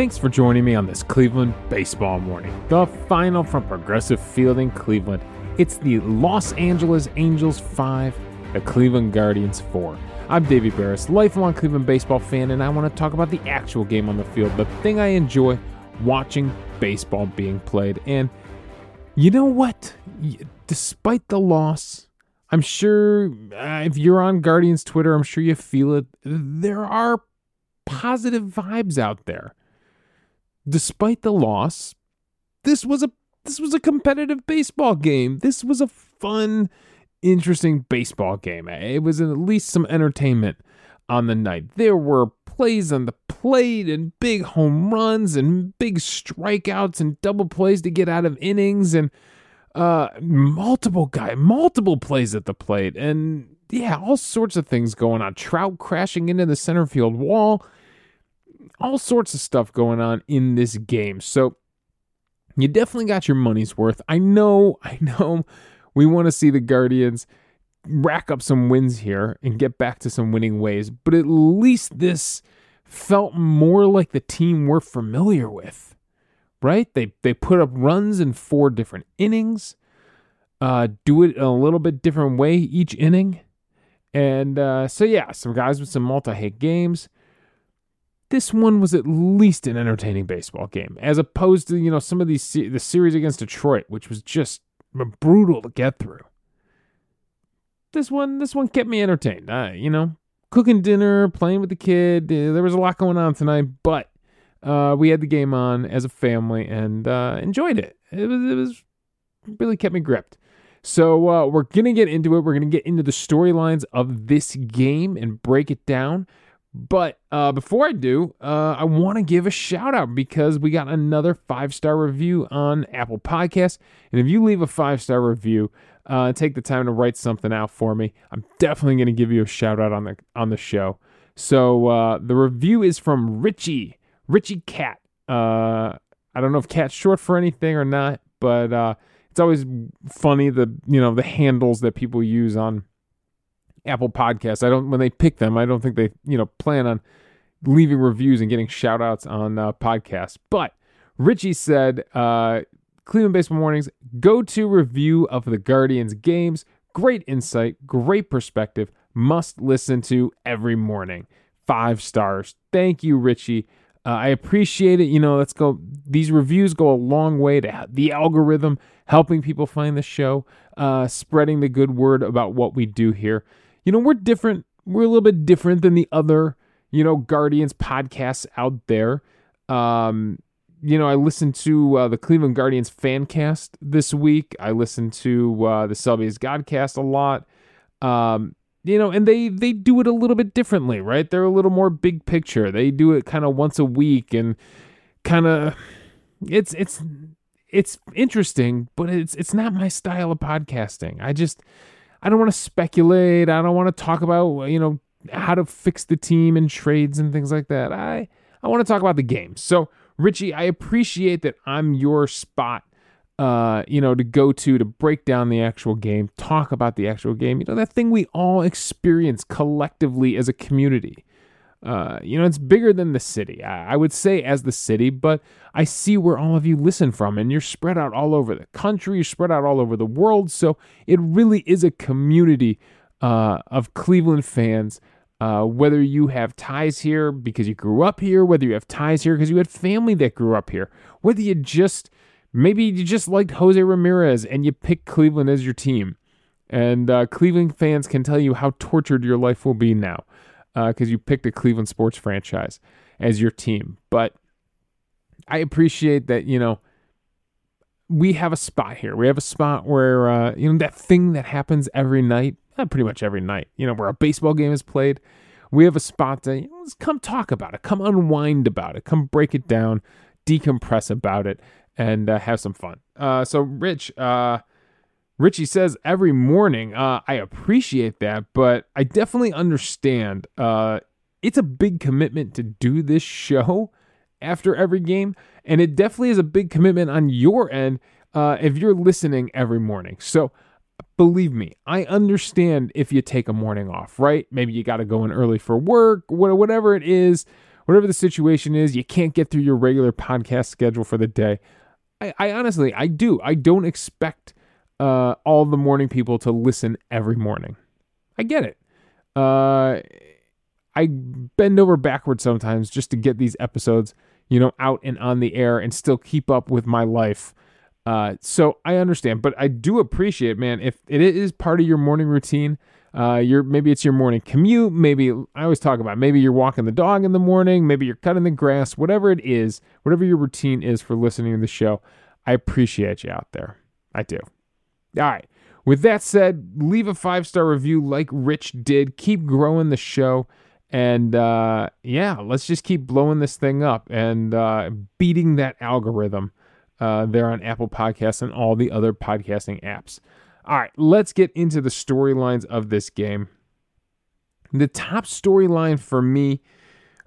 Thanks for joining me on this Cleveland baseball morning. The final from Progressive Field in Cleveland. It's the Los Angeles Angels 5, the Cleveland Guardians 4. I'm Davey Berris, lifelong Cleveland baseball fan, and I want to talk about the actual game on the field, the thing I enjoy watching baseball being played. And you know what? Despite the loss, I'm sure uh, if you're on Guardians Twitter, I'm sure you feel it. There are positive vibes out there despite the loss, this was a this was a competitive baseball game. This was a fun, interesting baseball game. It was at least some entertainment on the night. There were plays on the plate and big home runs and big strikeouts and double plays to get out of innings and uh multiple guy multiple plays at the plate and yeah all sorts of things going on trout crashing into the center field wall all sorts of stuff going on in this game. So you definitely got your money's worth. I know, I know we want to see the Guardians rack up some wins here and get back to some winning ways, but at least this felt more like the team we're familiar with. Right? They they put up runs in four different innings. Uh, do it a little bit different way each inning. And uh, so yeah, some guys with some multi-hit games this one was at least an entertaining baseball game, as opposed to you know some of these the series against Detroit, which was just brutal to get through. This one, this one kept me entertained. Uh, you know, cooking dinner, playing with the kid. Uh, there was a lot going on tonight, but uh, we had the game on as a family and uh, enjoyed it. It was, it was really kept me gripped. So uh, we're gonna get into it. We're gonna get into the storylines of this game and break it down. But uh, before I do, uh, I want to give a shout out because we got another five star review on Apple Podcasts. And if you leave a five star review, uh, take the time to write something out for me. I'm definitely going to give you a shout out on the on the show. So uh, the review is from Richie Richie Cat. Uh, I don't know if Cat's short for anything or not, but uh, it's always funny the you know the handles that people use on Apple Podcasts. I don't when they pick them, I don't think they you know plan on leaving reviews and getting shout outs on uh, podcasts. But Richie said, uh, Cleveland Baseball Mornings, go to review of the Guardians games. Great insight, great perspective. Must listen to every morning. Five stars. Thank you, Richie. Uh, I appreciate it. You know, let's go. These reviews go a long way to the algorithm, helping people find the show, uh, spreading the good word about what we do here you know, we're different. We're a little bit different than the other, you know, Guardians podcasts out there. Um, you know, I listened to uh, the Cleveland Guardians fan cast this week. I listened to uh, the Selby's Godcast a lot. Um, you know, and they they do it a little bit differently, right? They're a little more big picture. They do it kind of once a week and kind of it's it's it's interesting, but it's it's not my style of podcasting. I just I don't want to speculate. I don't want to talk about, you know, how to fix the team and trades and things like that. I I want to talk about the game. So, Richie, I appreciate that I'm your spot uh, you know, to go to to break down the actual game, talk about the actual game. You know, that thing we all experience collectively as a community. Uh, you know, it's bigger than the city. I, I, would say as the city, but I see where all of you listen from, and you're spread out all over the country, you're spread out all over the world. So it really is a community uh, of Cleveland fans. Uh, whether you have ties here because you grew up here, whether you have ties here because you had family that grew up here, whether you just maybe you just liked Jose Ramirez and you picked Cleveland as your team. And uh, Cleveland fans can tell you how tortured your life will be now because uh, you picked a Cleveland sports franchise as your team. But I appreciate that, you know, we have a spot here. We have a spot where, uh, you know, that thing that happens every night, pretty much every night, you know, where a baseball game is played. We have a spot to you know, let's come talk about it, come unwind about it, come break it down, decompress about it, and uh, have some fun. Uh, so, Rich, uh, Richie says every morning. Uh, I appreciate that, but I definitely understand. Uh, it's a big commitment to do this show after every game, and it definitely is a big commitment on your end uh, if you're listening every morning. So believe me, I understand if you take a morning off, right? Maybe you got to go in early for work, whatever it is, whatever the situation is, you can't get through your regular podcast schedule for the day. I, I honestly, I do. I don't expect uh, all the morning people to listen every morning. I get it. Uh, I bend over backwards sometimes just to get these episodes, you know, out and on the air and still keep up with my life. Uh, so I understand, but I do appreciate, man, if it is part of your morning routine, uh, you're maybe it's your morning commute. Maybe I always talk about maybe you're walking the dog in the morning. Maybe you're cutting the grass. Whatever it is, whatever your routine is for listening to the show, I appreciate you out there. I do. All right. With that said, leave a five star review like Rich did. Keep growing the show. And uh, yeah, let's just keep blowing this thing up and uh, beating that algorithm uh, there on Apple Podcasts and all the other podcasting apps. All right, let's get into the storylines of this game. The top storyline for me,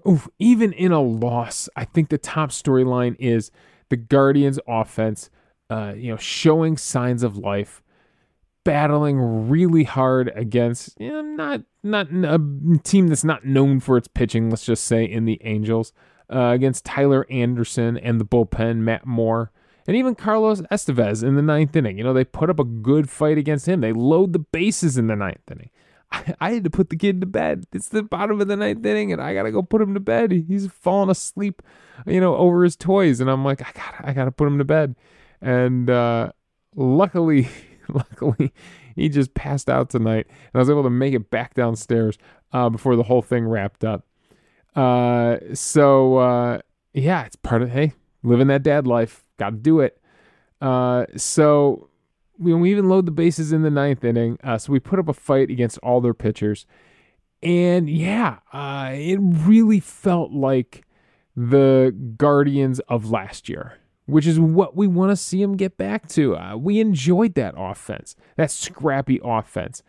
oof, even in a loss, I think the top storyline is the Guardians offense, uh, you know, showing signs of life, battling really hard against you know, not not a team that's not known for its pitching. Let's just say in the Angels uh, against Tyler Anderson and the bullpen Matt Moore and even Carlos Estevez in the ninth inning. You know, they put up a good fight against him. They load the bases in the ninth inning. I, I had to put the kid to bed. It's the bottom of the ninth inning, and I gotta go put him to bed. He's falling asleep, you know, over his toys, and I'm like, I gotta, I gotta put him to bed. And uh, luckily, luckily, he just passed out tonight, and I was able to make it back downstairs uh, before the whole thing wrapped up. Uh, so uh, yeah, it's part of hey, living that dad life got to do it. Uh, so we, we even load the bases in the ninth inning. Uh, so we put up a fight against all their pitchers. And yeah, it really felt like the Guardians of last year, which is what we want to see them get back to. Uh, we enjoyed that offense, that scrappy offense.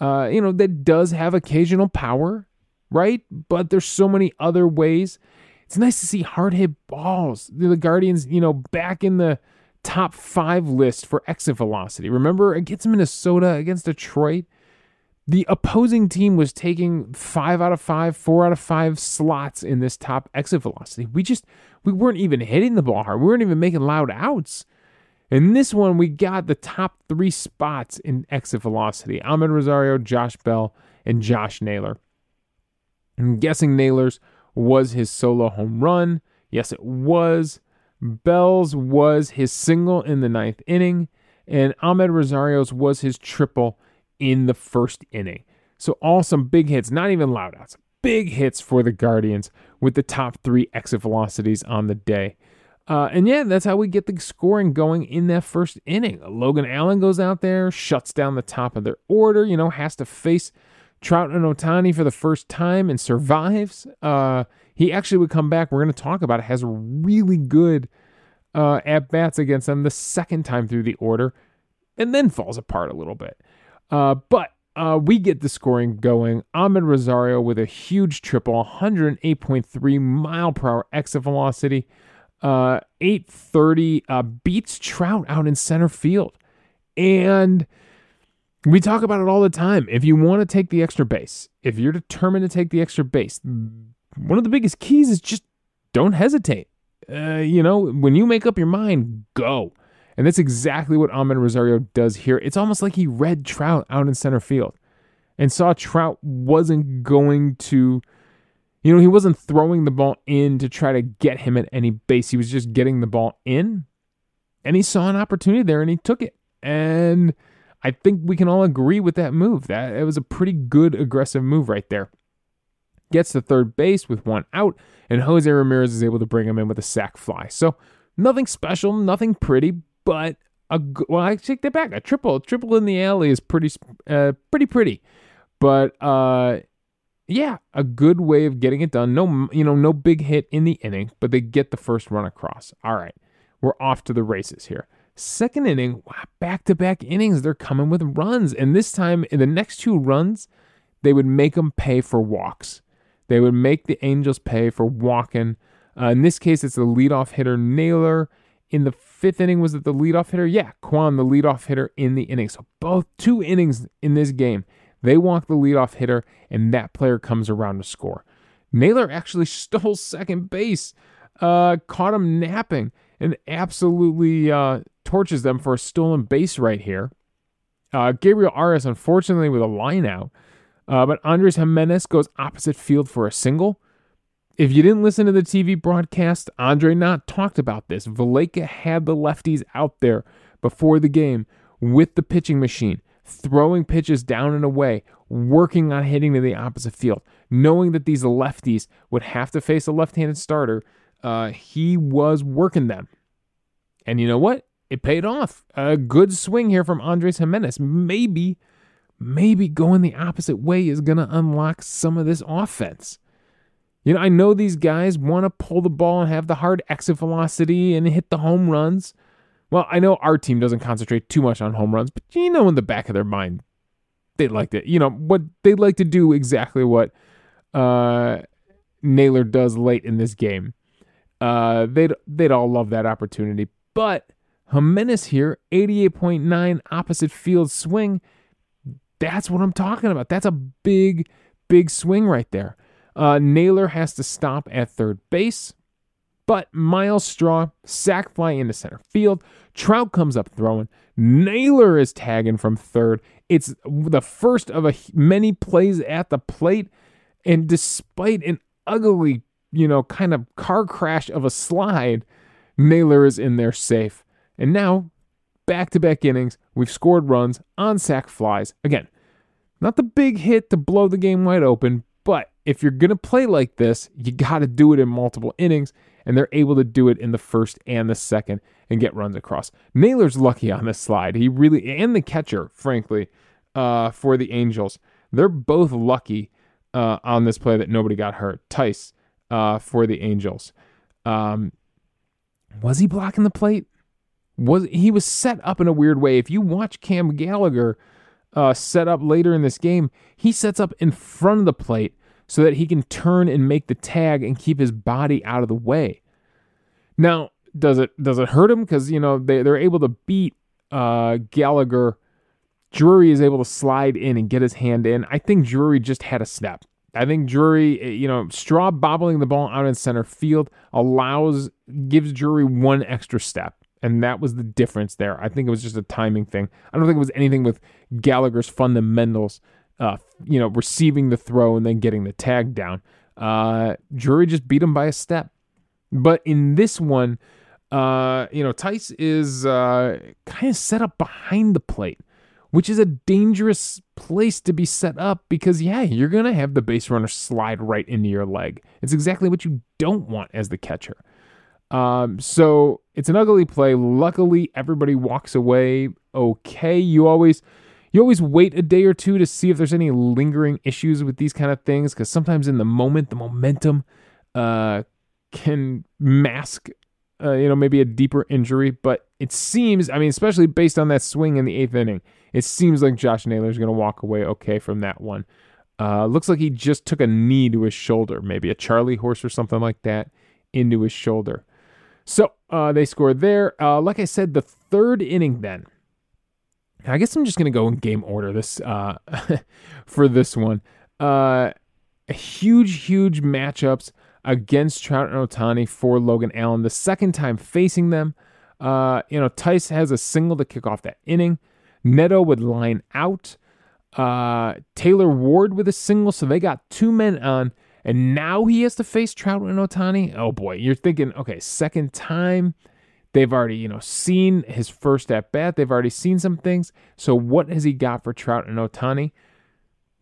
Uh, you know, that does have occasional power, right? But there's so many other ways it's nice to see hard hit balls. The Guardians, you know, back in the top five list for exit velocity. Remember against Minnesota, against Detroit, the opposing team was taking five out of five, four out of five slots in this top exit velocity. We just we weren't even hitting the ball hard. We weren't even making loud outs. In this one, we got the top three spots in exit velocity: Amed Rosario, Josh Bell, and Josh Naylor. I'm guessing Naylor's was his solo home run. Yes, it was. Bell's was his single in the ninth inning, and Amed Rosario's was his triple in the first inning. So, all some big hits, not even loud outs, big hits for the Guardians with the top three exit velocities on the day. Uh, and yeah, that's how we get the scoring going in that first inning. Logan Allen goes out there, shuts down the top of their order, you know, has to face Trout and Ohtani for the first time and survives. Uh, he actually would come back. We're going to talk about it. Has really good uh, at bats against them the second time through the order, and then falls apart a little bit. Uh, but uh, we get the scoring going. Amed Rosario with a huge triple, 108.3 mile per hour exit velocity. Uh, 830 uh, beats Trout out in center field. And we talk about it all the time. If you want to take the extra base, if you're determined to take the extra base, one of the biggest keys is just don't hesitate. Uh, you know, when you make up your mind, go. And that's exactly what Amed Rosario does here. It's almost like he read Trout out in center field and saw Trout wasn't going to, you know, he wasn't throwing the ball in to try to get him at any base. He was just getting the ball in. And he saw an opportunity there and he took it. And I think we can all agree with that move. That it was a pretty good aggressive move right there. Gets to third base with one out, and Jose Ramirez is able to bring him in with a sac fly. So nothing special, nothing pretty, but a well, I take that back. A triple, a triple in the alley is pretty, uh, pretty pretty, but uh, yeah, a good way of getting it done. No, you know, no big hit in the inning, but they get the first run across. All right, we're off to the races here. Second inning, back to back innings, they're coming with runs. And this time, in the next two runs, they would make them pay for walks. They would make the Angels pay for walking. Uh, in this case, it's the leadoff hitter Naylor. In the fifth inning, was it the leadoff hitter? Yeah, Kwan, the leadoff hitter in the inning. So both two innings in this game, they walk the leadoff hitter, and that player comes around to score. Naylor actually stole second base, uh, caught him napping, and absolutely uh, torches them for a stolen base right here. Uh, Gabriel Arias, unfortunately, with a line out. Uh, but Andres Gimenez goes opposite field for a single. If you didn't listen to the TV broadcast, Andre Knott talked about this. Valaika had the lefties out there before the game with the pitching machine, throwing pitches down and away, working on hitting to the opposite field, knowing that these lefties would have to face a left handed starter. Uh, he was working them. And you know what? It paid off. A good swing here from Andres Gimenez. Maybe, maybe going the opposite way is going to unlock some of this offense. You know, I know these guys want to pull the ball and have the hard exit velocity and hit the home runs. Well, I know our team doesn't concentrate too much on home runs, but you know, in the back of their mind, they'd like to, you know, what they'd like to do exactly what uh, Naylor does late in this game. Uh, they'd they'd all love that opportunity, but Gimenez here, 88.9 opposite field swing. That's what I'm talking about. That's a big, big swing right there. Uh, Naylor has to stop at third base, but Myles Straw sac fly into center field. Trout comes up throwing. Naylor is tagging from third. It's the first of a many plays at the plate, and despite an ugly, you know, kind of car crash of a slide, Naylor is in there safe. And now, back to back innings, we've scored runs on sac flies. Again, not the big hit to blow the game wide open, if you're going to play like this, you got to do it in multiple innings, and they're able to do it in the first and the second and get runs across. Naylor's lucky on this slide. He really, and the catcher, frankly, uh, for the Angels, they're both lucky uh, on this play that nobody got hurt. Thaiss uh, for the Angels. Um, was he blocking the plate? Was he was set up in a weird way? If you watch Cam Gallagher uh, set up later in this game, he sets up in front of the plate so that he can turn and make the tag and keep his body out of the way. Now, does it does it hurt him? Because you know they they're able to beat uh, Gallagher. Drury is able to slide in and get his hand in. I think Drury just had a step. I think Drury, eh, you know, Straw bobbling the ball out in center field allows gives Drury one extra step. And that was the difference there. I think it was just a timing thing. I don't think it was anything with Gallagher's fundamentals uh, you know, receiving the throw and then getting the tag down. Uh, Drury just beat him by a step. But in this one, uh, you know, Thaiss is uh, kind of set up behind the plate, which is a dangerous place to be set up because, yeah, you're going to have the base runner slide right into your leg. It's exactly what you don't want as the catcher. Um, so it's an ugly play. Luckily, everybody walks away okay. You always you always wait a day or two to see if there's any lingering issues with these kind of things because sometimes in the moment, the momentum uh, can mask, uh, you know, maybe a deeper injury. But it seems, I mean, especially based on that swing in the eighth inning, it seems like Josh Naylor is going to walk away okay from that one. Uh, looks like he just took a knee to his shoulder, maybe a Charlie horse or something like that into his shoulder. So uh, they scored there. Uh, like I said, the third inning then I guess I'm just gonna go in game order this uh, for this one. Uh, huge, huge matchups against Trout and Ohtani for Logan Allen. The second time facing them, uh, you know, Thaiss has a single to kick off that inning. Neto would line out. Uh, Taylor Ward with a single, so they got two men on, and now he has to face Trout and Ohtani. Oh boy, you're thinking, okay, second time They've already, you know, seen his first at bat. They've already seen some things. So what has he got for Trout and Ohtani?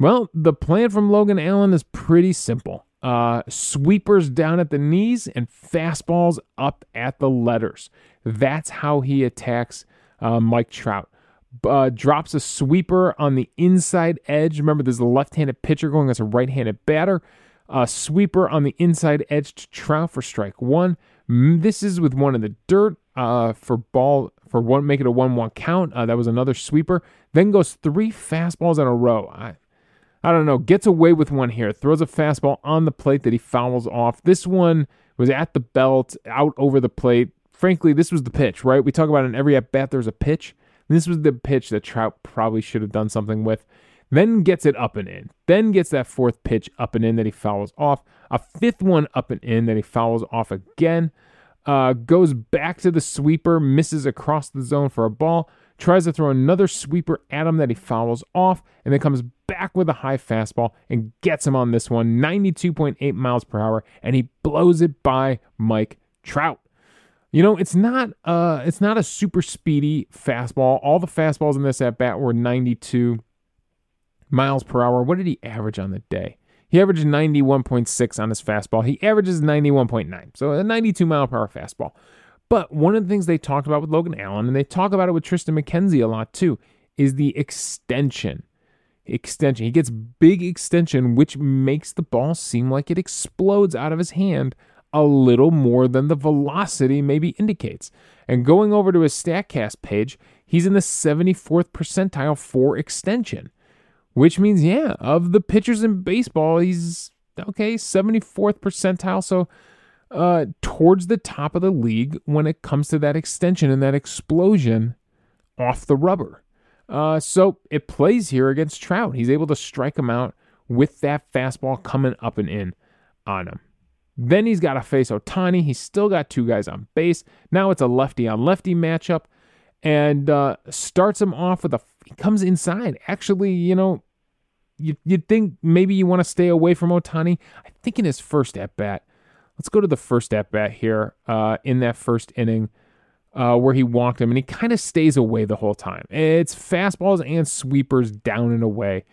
Well, the plan from Logan Allen is pretty simple. Uh, sweepers down at the knees and fastballs up at the letters. That's how he attacks uh, Mike Trout. Uh, drops a sweeper on the inside edge. Remember, there's a left-handed pitcher going as a right-handed batter. A sweeper on the inside edge to Trout for strike one. This is with one in the dirt uh, for ball for one, make it a one-one count. Uh, that was another sweeper. Then goes three fastballs in a row. I, I don't know. Gets away with one here. Throws a fastball on the plate that he fouls off. This one was at the belt, out over the plate. Frankly, this was the pitch, right? We talk about in every at bat there's a pitch. This was the pitch that Trout probably should have done something with. then gets it up and in, then gets that fourth pitch up and in that he fouls off, a fifth one up and in that he fouls off again, uh, goes back to the sweeper, misses across the zone for a ball, tries to throw another sweeper at him that he fouls off, and then comes back with a high fastball and gets him on this one, 92.8 miles per hour, and he blows it by Mike Trout. You know, it's not uh it's not a super speedy fastball. All the fastballs in this at bat were 92 miles per hour. What did he average on the day? He averaged 91.6 on his fastball. He averages 91.9. So a 92 mile per hour fastball. But one of the things they talked about with Logan Allen, and they talk about it with Triston McKenzie a lot too, is the extension. Extension. He gets big extension, which makes the ball seem like it explodes out of his hand a little more than the velocity maybe indicates. And going over to his StatCast page, he's in the 74th percentile for extension, which means, yeah, of the pitchers in baseball, he's okay, 74th percentile. So, uh, towards the top of the league when it comes to that extension and that explosion off the rubber. Uh, so it plays here against Trout. He's able to strike him out with that fastball coming up and in on him. Then he's got to face Ohtani. He's still got two guys on base. Now it's a lefty on lefty matchup and uh, starts him off with a. He comes inside. Actually, you know, you, you'd think maybe you want to stay away from Ohtani. I think in his first at bat, let's go to the first at bat here uh, in that first inning. Uh, where he walked him, and he kind of stays away the whole time. It's fastballs and sweepers down and away.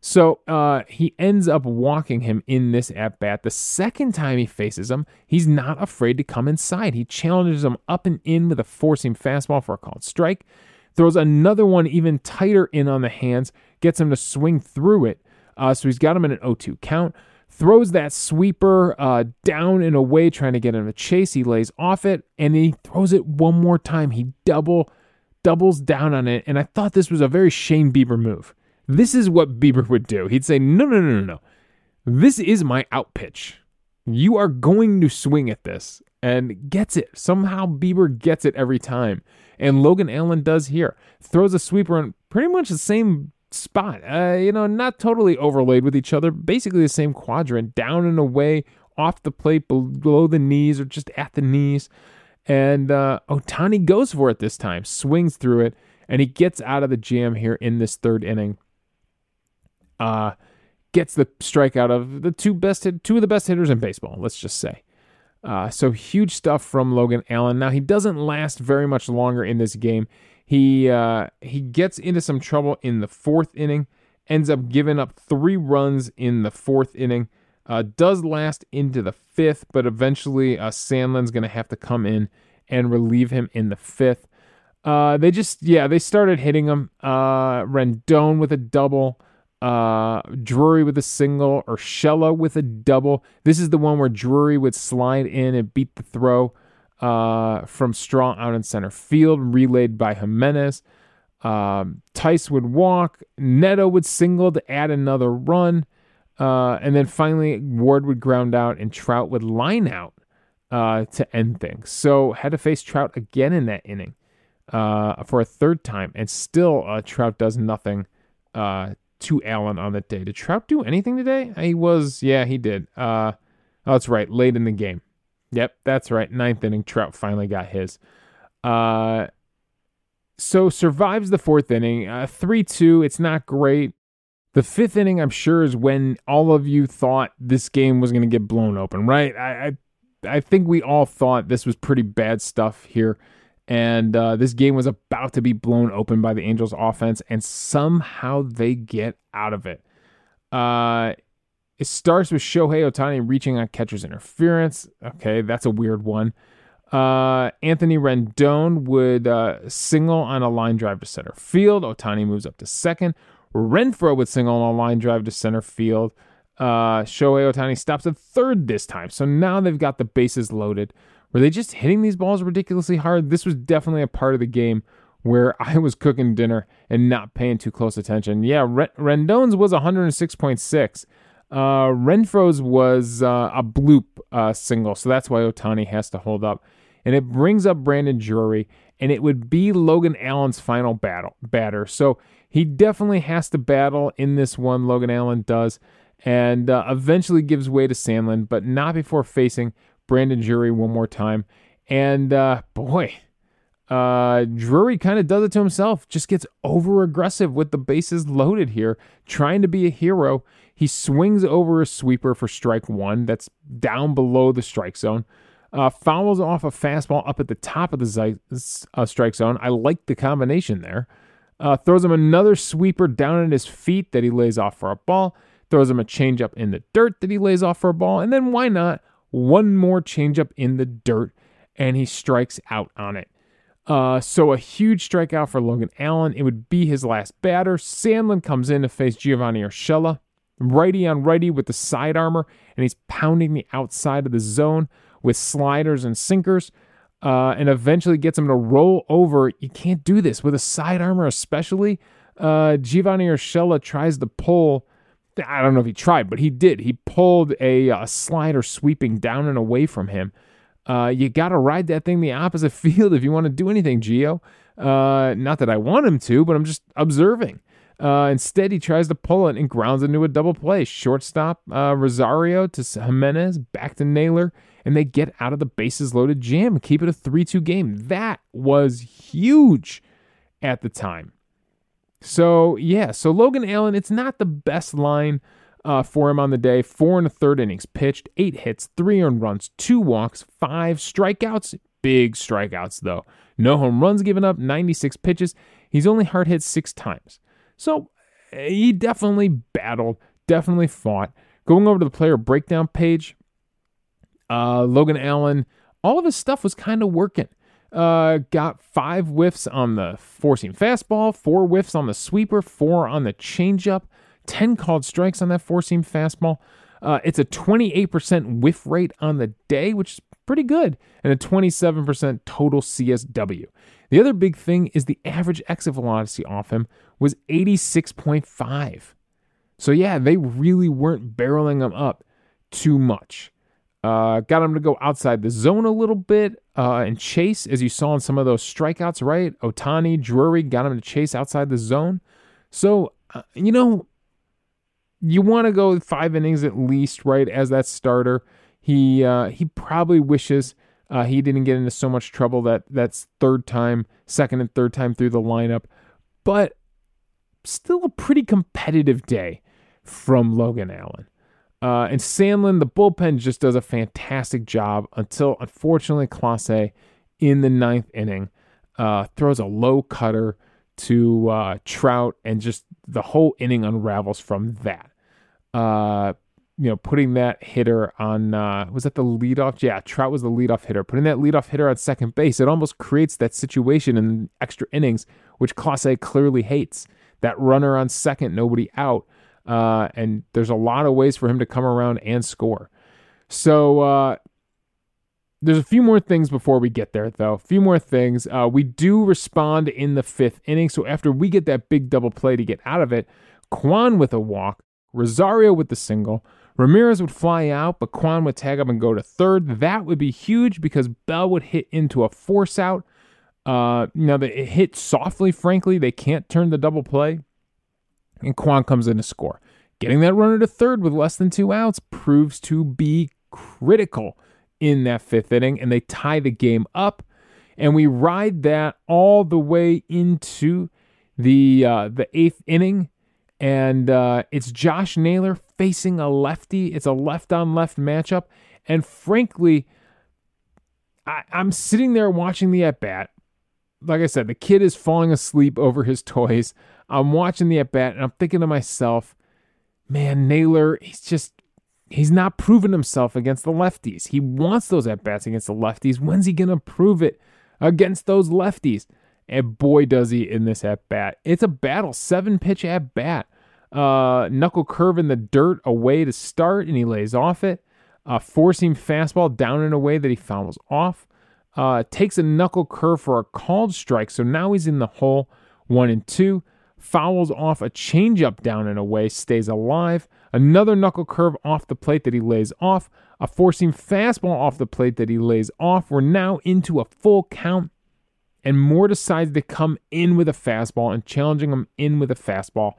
So uh, he ends up walking him in this at bat. The second time he faces him, he's not afraid to come inside. He challenges him up and in with a four seam fastball for a called strike, throws another one even tighter in on the hands, gets him to swing through it. Uh, so he's got him in an 0 2 count. Throws that sweeper uh, down and away, trying to get him to chase. He lays off it, and he throws it one more time. He double doubles down on it, and I thought this was a very Shane Bieber move. This is what Bieber would do. He'd say, No, no, no, no, no. This is my out pitch. You are going to swing at this and gets it. Somehow Bieber gets it every time. And Logan Allen does here. Throws a sweeper in pretty much the same spot. Uh, you know, not totally overlaid with each other, basically the same quadrant, down and away, off the plate, below the knees, or just at the knees. And uh, Ohtani goes for it this time, swings through it, and he gets out of the jam here in this third inning uh, gets the strikeout of the two best hit, two of the best hitters in baseball. Let's just say. Uh, so huge stuff from Logan Allen. Now he doesn't last very much longer in this game. He uh, he gets into some trouble in the fourth inning, ends up giving up three runs in the fourth inning. Uh, does last into the fifth, but eventually uh, Sandlin's going to have to come in and relieve him in the fifth. Uh, they just yeah they started hitting him. Uh, Rendon with a double uh, Drury with a single, or Urshela with a double. This is the one where Drury would slide in and beat the throw uh, from Straw out in center field, relayed by Gimenez. Um, Thaiss would walk. Neto would single to add another run. Uh, and then finally, Ward would ground out and Trout would line out uh, to end things. So had to face Trout again in that inning uh, for a third time. And still, uh, Trout does nothing uh, to Allen on that day. Did Trout do anything today? He was, yeah, he did. Uh, oh, that's right, late in the game. Yep, that's right. Ninth inning, Trout finally got his. Uh, so survives the fourth inning, uh, three two. It's not great. The fifth inning, I'm sure, is when all of you thought this game was going to get blown open, right? I, I, I think we all thought this was pretty bad stuff here and uh, this game was about to be blown open by the Angels offense, and somehow they get out of it. Uh, it starts with Shohei Ohtani reaching on catcher's interference. Okay, that's a weird one. Uh, Anthony Rendon would uh, single on a line drive to center field. Ohtani moves up to second. Renfroe would single on a line drive to center field. Uh, Shohei Ohtani stops at third this time. So now they've got the bases loaded. Were they just hitting these balls ridiculously hard? This was definitely a part of the game where I was cooking dinner and not paying too close attention. Yeah, Rendon's was 106.6. Uh, Renfroe's was uh, a bloop uh, single, so that's why Ohtani has to hold up. And it brings up Brandon Drury, and it would be Logan Allen's final battle batter. So he definitely has to battle in this one. Logan Allen does, and uh, eventually gives way to Sandlin, but not before facing Brandon Drury one more time. And uh, boy, uh, Drury kind of does it to himself, just gets over aggressive with the bases loaded here, trying to be a hero. He swings over a sweeper for strike one that's down below the strike zone. Uh, fouls off a fastball up at the top of the uh, strike zone. I like the combination there. Uh, throws him another sweeper down at his feet that he lays off for a ball. Throws him a changeup in the dirt that he lays off for a ball. And then why not one more changeup in the dirt and he strikes out on it. Uh, so a huge strikeout for Logan Allen. It would be his last batter. Sandlin comes in to face Giovanni Urshela, righty on righty with the side armor, and he's pounding the outside of the zone with sliders and sinkers, uh, and eventually gets him to roll over. You can't do this with a side armor, especially. Uh, Giovanni Urshela tries to pull. I don't know if he tried, but he did. He pulled a, a slider sweeping down and away from him. Uh, you got to ride that thing the opposite field if you want to do anything, Geo. Uh, not that I want him to, but I'm just observing. Uh, instead, he tries to pull it and grounds into a double play. Shortstop uh, Rosario to Gimenez, back to Naylor, and they get out of the bases loaded jam, keep it a 3 2 game. That was huge at the time. So, yeah, so Logan Allen, it's not the best line uh, for him on the day. Four and a third innings pitched, eight hits, three earned runs, two walks, five strikeouts. Big strikeouts, though. No home runs given up, 96 pitches. He's only hard hit six times. So he definitely battled, definitely fought. Going over to the player breakdown page, uh, Logan Allen, all of his stuff was kind of working. Uh, got five whiffs on the four seam fastball, four whiffs on the sweeper, four on the changeup. 10 called strikes on that four seam fastball. Uh, it's a 28% whiff rate on the day, which is pretty good, and a 27% total CSW. The other big thing is the average exit velocity off him was 86.5. So, yeah, they really weren't barreling him up too much. Uh, got him to go outside the zone a little bit uh, and chase, as you saw in some of those strikeouts, right? Ohtani, Drury got him to chase outside the zone. So, uh, you know, you want to go five innings at least, right? As that starter, he uh, he probably wishes uh, he didn't get into so much trouble that that's third time, second and third time through the lineup, but still a pretty competitive day from Logan Allen. Uh, and Sandlin, the bullpen just does a fantastic job until, unfortunately, Clase in the ninth inning uh, throws a low cutter to uh, Trout, and just the whole inning unravels from that. Uh, you know, putting that hitter on uh, was that the leadoff? Yeah, Trout was the leadoff hitter. Putting that leadoff hitter on second base, it almost creates that situation in extra innings, which Clase clearly hates. That runner on second, nobody out, uh, and there's a lot of ways for him to come around and score. So uh, there's a few more things before we get there, though. A few more things. Uh, we do respond in the fifth inning. So after we get that big double play to get out of it, Kwan with a walk, Rosario with the single. Ramirez would fly out, but Kwan would tag up and go to third. That would be huge because Bell would hit into a force out. Uh, now, it hit softly, frankly. They can't turn the double play. And Kwan comes in to score. Getting that runner to third with less than two outs proves to be critical in that fifth inning, and they tie the game up. And we ride that all the way into the uh, the eighth inning and uh, it's Josh Naylor facing a lefty. It's a left on left matchup. And frankly, I, I'm sitting there watching the at bat. Like I said, the kid is falling asleep over his toys. I'm watching the at bat and I'm thinking to myself, man, Naylor, he's just, he's not proven himself against the lefties. He wants those at bats against the lefties. When's he going to prove it against those lefties? And boy, does he in this at bat. It's a battle, seven pitch at bat. Uh, knuckle curve in the dirt away to start, and he lays off it. Uh, four seam fastball down in a way that he fouls off. Uh, takes a knuckle curve for a called strike, so now he's in the hole. One and two. Fouls off a changeup down in a way, stays alive. Another knuckle curve off the plate that he lays off. A seam fastball off the plate that he lays off. We're now into a full count and Moore decides to come in with a fastball and challenging him in with a fastball.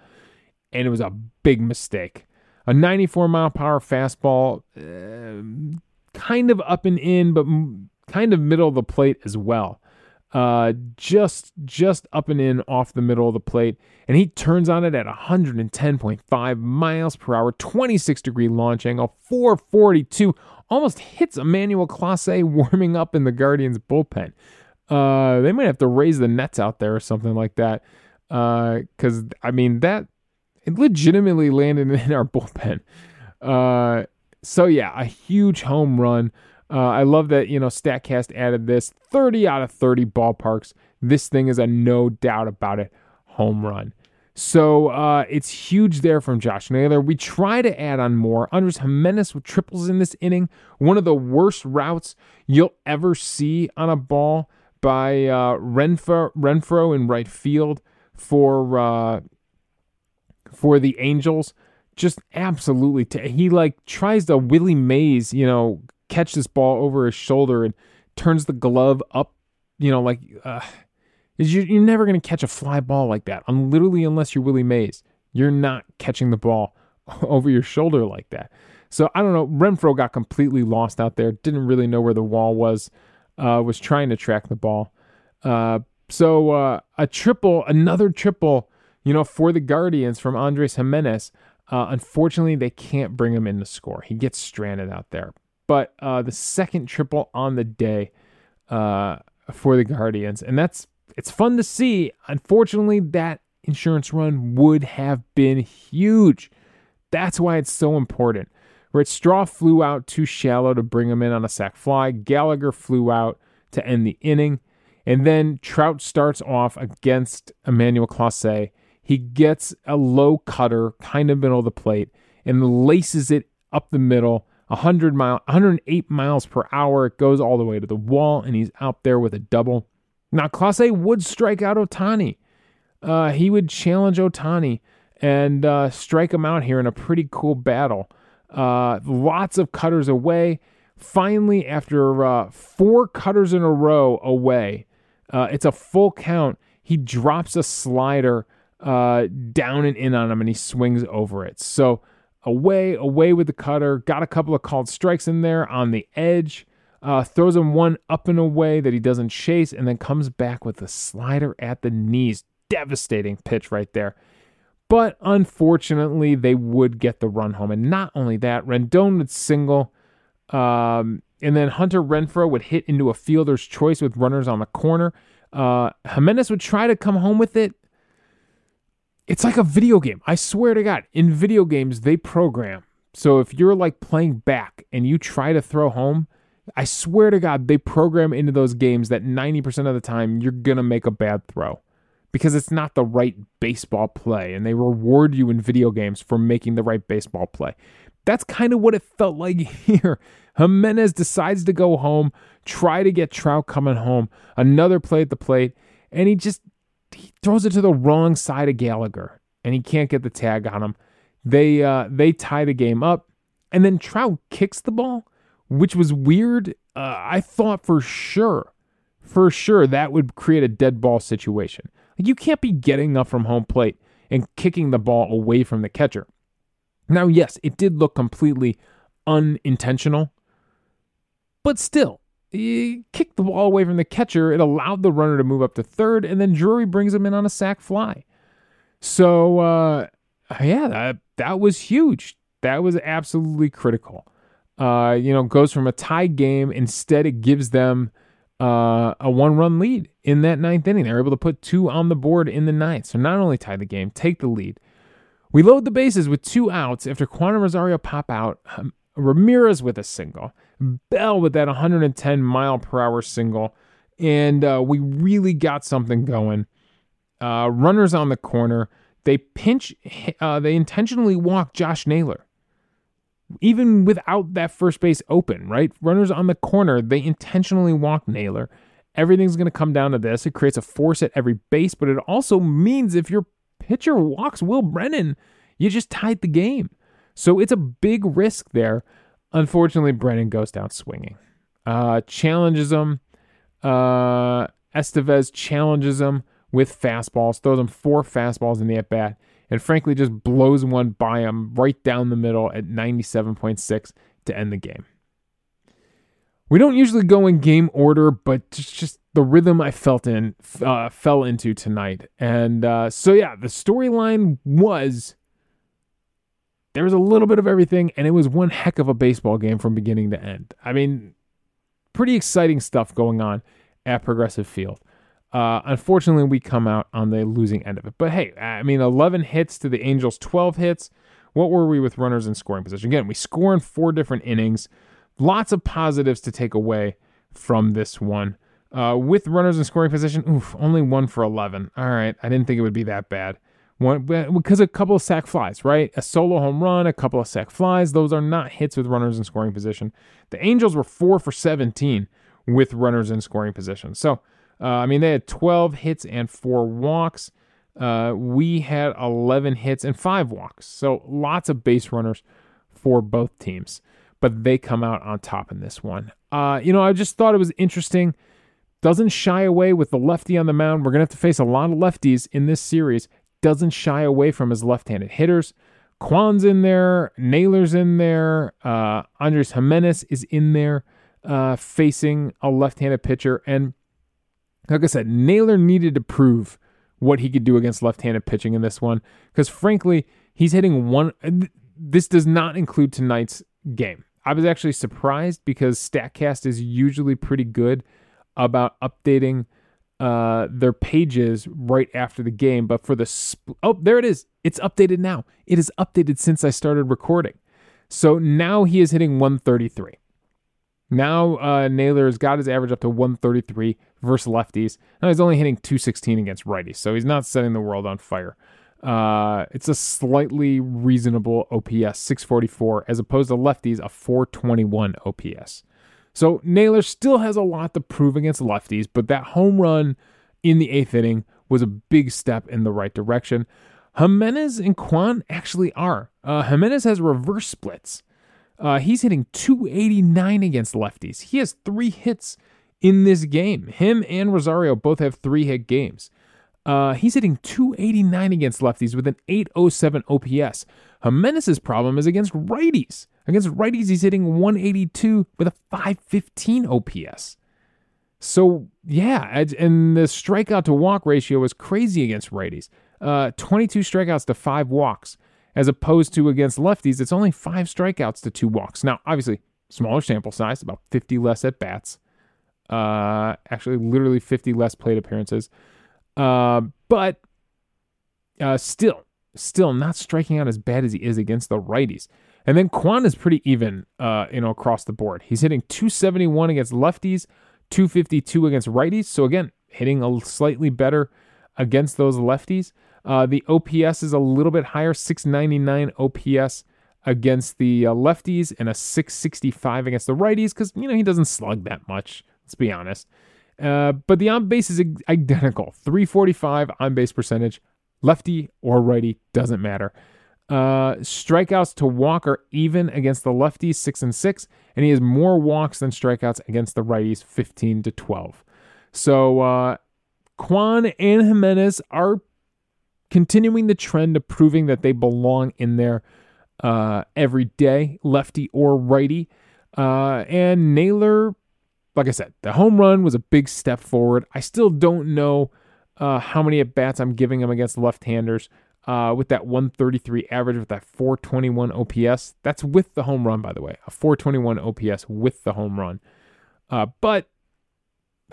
And it was a big mistake. A 94 mile per hour fastball, uh, kind of up and in, but kind of middle of the plate as well. Uh, just just up and in off the middle of the plate, and he turns on it at 110.5 miles per hour, 26 degree launch angle, 442, almost hits Emmanuel Clase warming up in the Guardians bullpen. Uh, they might have to raise the nets out there or something like that. Because, uh, I mean, that it legitimately landed in our bullpen. Uh, so, yeah, a huge home run. Uh, I love that, you know, StatCast added this 30 out of 30 ballparks. This thing is a no doubt about it home run. So uh, it's huge there from Josh Naylor. We try to add on more. Andres Gimenez with triples in this inning. One of the worst routes you'll ever see on a ball by uh, Renfroe, Renfroe in right field for uh, for the Angels. Just absolutely, t- he like tries to Willie Mays, you know, catch this ball over his shoulder and turns the glove up, you know, like. Uh, you're never going to catch a fly ball like that. I'm literally, unless you're Willie Mays, you're not catching the ball over your shoulder like that. So I don't know. Renfroe got completely lost out there. Didn't really know where the wall was. Uh, was trying to track the ball. Uh, so uh, a triple, another triple, you know, for the Guardians from Andres Gimenez. Uh, unfortunately, they can't bring him in to score. He gets stranded out there. But uh, the second triple on the day uh, for the Guardians, and that's it's fun to see. Unfortunately, that insurance run would have been huge. That's why it's so important. Right, Straw flew out too shallow to bring him in on a sac fly. Gallagher flew out to end the inning. And then Trout starts off against Emmanuel Clase. He gets a low cutter, kind of middle of the plate, and laces it up the middle, 100 mile, 108 miles per hour. It goes all the way to the wall, and he's out there with a double. Now, Clase would strike out Ohtani. Uh, he would challenge Ohtani and uh, strike him out here in a pretty cool battle. Uh, lots of cutters away. Finally, after uh, four cutters in a row away, uh, it's a full count. He drops a slider uh, down and in on him, and he swings over it. So away, away with the cutter. Got a couple of called strikes in there on the edge uh, throws him one up and away that he doesn't chase, and then comes back with a slider at the knees. Devastating pitch right there. But unfortunately, they would get the run home. And not only that, Rendon would single, um, and then Hunter Renfroe would hit into a fielder's choice with runners on the corner. Uh, Gimenez would try to come home with it. It's like a video game. I swear to God, in video games, they program. So if you're like playing back and you try to throw home, I swear to God, they program into those games that 90% of the time you're going to make a bad throw because it's not the right baseball play. And they reward you in video games for making the right baseball play. That's kind of what it felt like here. Gimenez decides to go home, try to get Trout coming home, another play at the plate, and he just he throws it to the wrong side of Gallagher, and he can't get the tag on him. They uh, they tie the game up, and then Trout kicks the ball which was weird. Uh, I thought for sure, for sure, that would create a dead ball situation. Like you can't be getting up from home plate and kicking the ball away from the catcher. Now, yes, it did look completely unintentional, but still, he kicked the ball away from the catcher. It allowed the runner to move up to third, and then Drury brings him in on a sac fly. So, uh, yeah, that, that was huge. That was absolutely critical uh, you know, goes from a tie game. Instead, it gives them uh, a one run lead in that ninth inning. They're able to put two on the board in the ninth. So not only tie the game, take the lead. We load the bases with two outs after Juan Rosario pop out. Um, Ramirez with a single, Bell with that 110 mile per hour single, and uh, we really got something going. Uh, runners on the corner. They pinch. Uh, they intentionally walk Josh Naylor even without that first base open, right? Runners on the corner, they intentionally walk Naylor. Everything's going to come down to this. It creates a force at every base, but it also means if your pitcher walks Will Brennan, you just tied the game. So it's a big risk there. Unfortunately, Brennan goes down swinging. Uh, challenges him. Uh, Estevez challenges him with fastballs, throws him four fastballs in the at bat, and frankly just blows one by him right down the middle at 97.6 to end the game. We don't usually go in game order, but just, the rhythm I felt in uh, fell into tonight, and uh, so yeah, the storyline was there was a little bit of everything, and it was one heck of a baseball game from beginning to end. I mean, pretty exciting stuff going on at Progressive Field. Uh, unfortunately, we come out on the losing end of it. But hey, I mean, 11 hits to the Angels, 12 hits. What were we with runners in scoring position? Again, we score in four different innings. Lots of positives to take away from this one. Uh, with runners in scoring position, oof, only one for 11. All right, I didn't think it would be that bad. One because a couple of sac flies, right? A solo home run, a couple of sac flies. Those are not hits with runners in scoring position. The Angels were four for 17 with runners in scoring position. So, uh, I mean, they had 12 hits and four walks. Uh, we had 11 hits and five walks. So, lots of base runners for both teams, but they come out on top in this one. Uh, you know, I just thought it was interesting. Doesn't shy away with the lefty on the mound. We're going to have to face a lot of lefties in this series doesn't shy away from his left-handed hitters. Kwan's in there, Naylor's in there, uh, Andres Gimenez is in there, uh, facing a left-handed pitcher. And like I said, Naylor needed to prove what he could do against left-handed pitching in this one, because frankly, he's hitting one. This does not include tonight's game. I was actually surprised because Statcast is usually pretty good about updating uh, their pages right after the game. But for the sp- oh, there it is. It's updated now. It is updated since I started recording. So now he is hitting 133. Now uh, Naylor has got his average up to 133 versus lefties. Now he's only hitting 216 against righties, so he's not setting the world on fire. Uh, it's a slightly reasonable OPS, 644, as opposed to lefties, a 421 OPS. So Naylor still has a lot to prove against lefties, but that home run in the eighth inning was a big step in the right direction. Gimenez and Kwan actually are. Uh, Gimenez has reverse splits. Uh, he's hitting 289 against lefties. He has three hits in this game. Him and Rosario both have three hit games. Uh, he's hitting 289 against lefties with an 807 OPS. Gimenez's problem is against righties. Against righties, he's hitting 182 with a 515 OPS. So, yeah, and the strikeout to walk ratio is crazy against righties. Uh, 22 strikeouts to five walks, as opposed to against lefties, it's only five strikeouts to two walks. Now, obviously, smaller sample size, about 50 less at bats. Uh, actually, literally 50 less plate appearances. Uh, but uh, still, still not striking out as bad as he is against the righties. And then Kwan is pretty even, uh, you know, across the board. He's hitting 271 against lefties, 252 against righties. So again, hitting a slightly better against those lefties. Uh, the OPS is a little bit higher, 699 OPS against the uh, lefties and a 665 against the righties because you know he doesn't slug that much. Let's be honest. Uh, but the on base is identical 345 on base percentage, lefty or righty, doesn't matter. Uh, strikeouts to walk are even against the lefties, six and six, and he has more walks than strikeouts against the righties, 15 to 12. So uh, Kwan and Gimenez are continuing the trend of proving that they belong in there uh, every day, lefty or righty. Uh, and Naylor like I said, the home run was a big step forward. I still don't know uh, how many at bats I'm giving him against left-handers. Uh, with that 133 average, with that 421 OPS, that's with the home run, by the way, a 421 OPS with the home run. Uh, but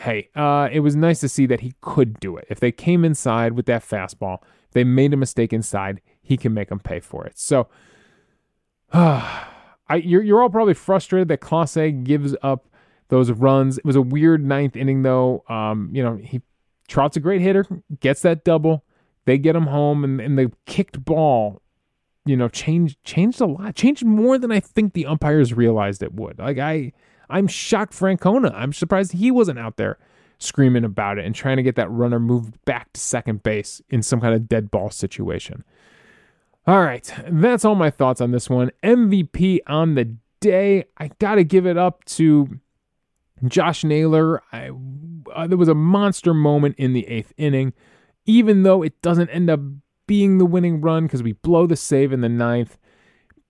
hey, uh, it was nice to see that he could do it. If they came inside with that fastball, if they made a mistake inside, he can make them pay for it. So, I, you're, you're all probably frustrated that Clase gives up those runs. It was a weird ninth inning, though. Um, you know, he Trout's a great hitter, gets that double. They get him home, and, and the kicked ball, you know, changed changed a lot. Changed more than I think the umpires realized it would. Like I, I'm shocked. Francona. I'm surprised he wasn't out there screaming about it and trying to get that runner moved back to second base in some kind of dead ball situation. All right, that's all my thoughts on this one. MVP on the day. I got to give it up to Josh Naylor, I, uh, there was a monster moment in the eighth inning, even though it doesn't end up being the winning run because we blow the save in the ninth.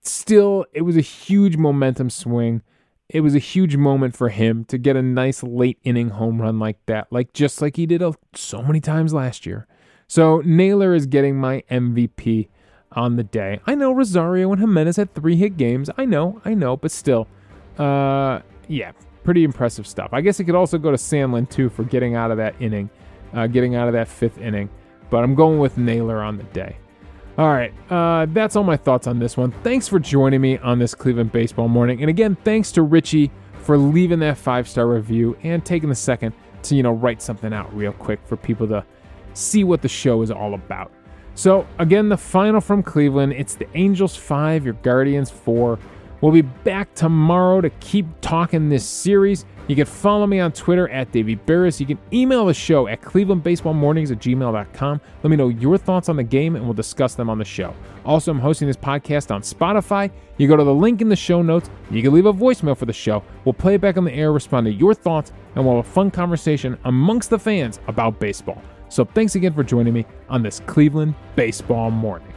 Still, it was a huge momentum swing. It was a huge moment for him to get a nice late inning home run like that, like just like he did so many times last year. So Naylor is getting my MVP on the day. I know Rosario and Gimenez had three hit games. I know, I know, but still, uh, yeah, pretty impressive stuff. I guess it could also go to Sandlin too for getting out of that inning, uh, getting out of that fifth inning. But I'm going with Naylor on the day. All right, uh, that's all my thoughts on this one. Thanks for joining me on this Cleveland baseball morning, and again, thanks to Richie for leaving that five star review and taking the second to you know write something out real quick for people to see what the show is all about. So again, the final from Cleveland. It's the Angels five, your Guardians four. We'll be back tomorrow to keep talking this series. You can follow me on Twitter at Davey Berris. You can email the show at clevelandbaseballmornings at gmail.com. Let me know your thoughts on the game and we'll discuss them on the show. Also, I'm hosting this podcast on Spotify. You go to the link in the show notes. You can leave a voicemail for the show. We'll play it back on the air, respond to your thoughts, and we'll have a fun conversation amongst the fans about baseball. So thanks again for joining me on this Cleveland Baseball Morning.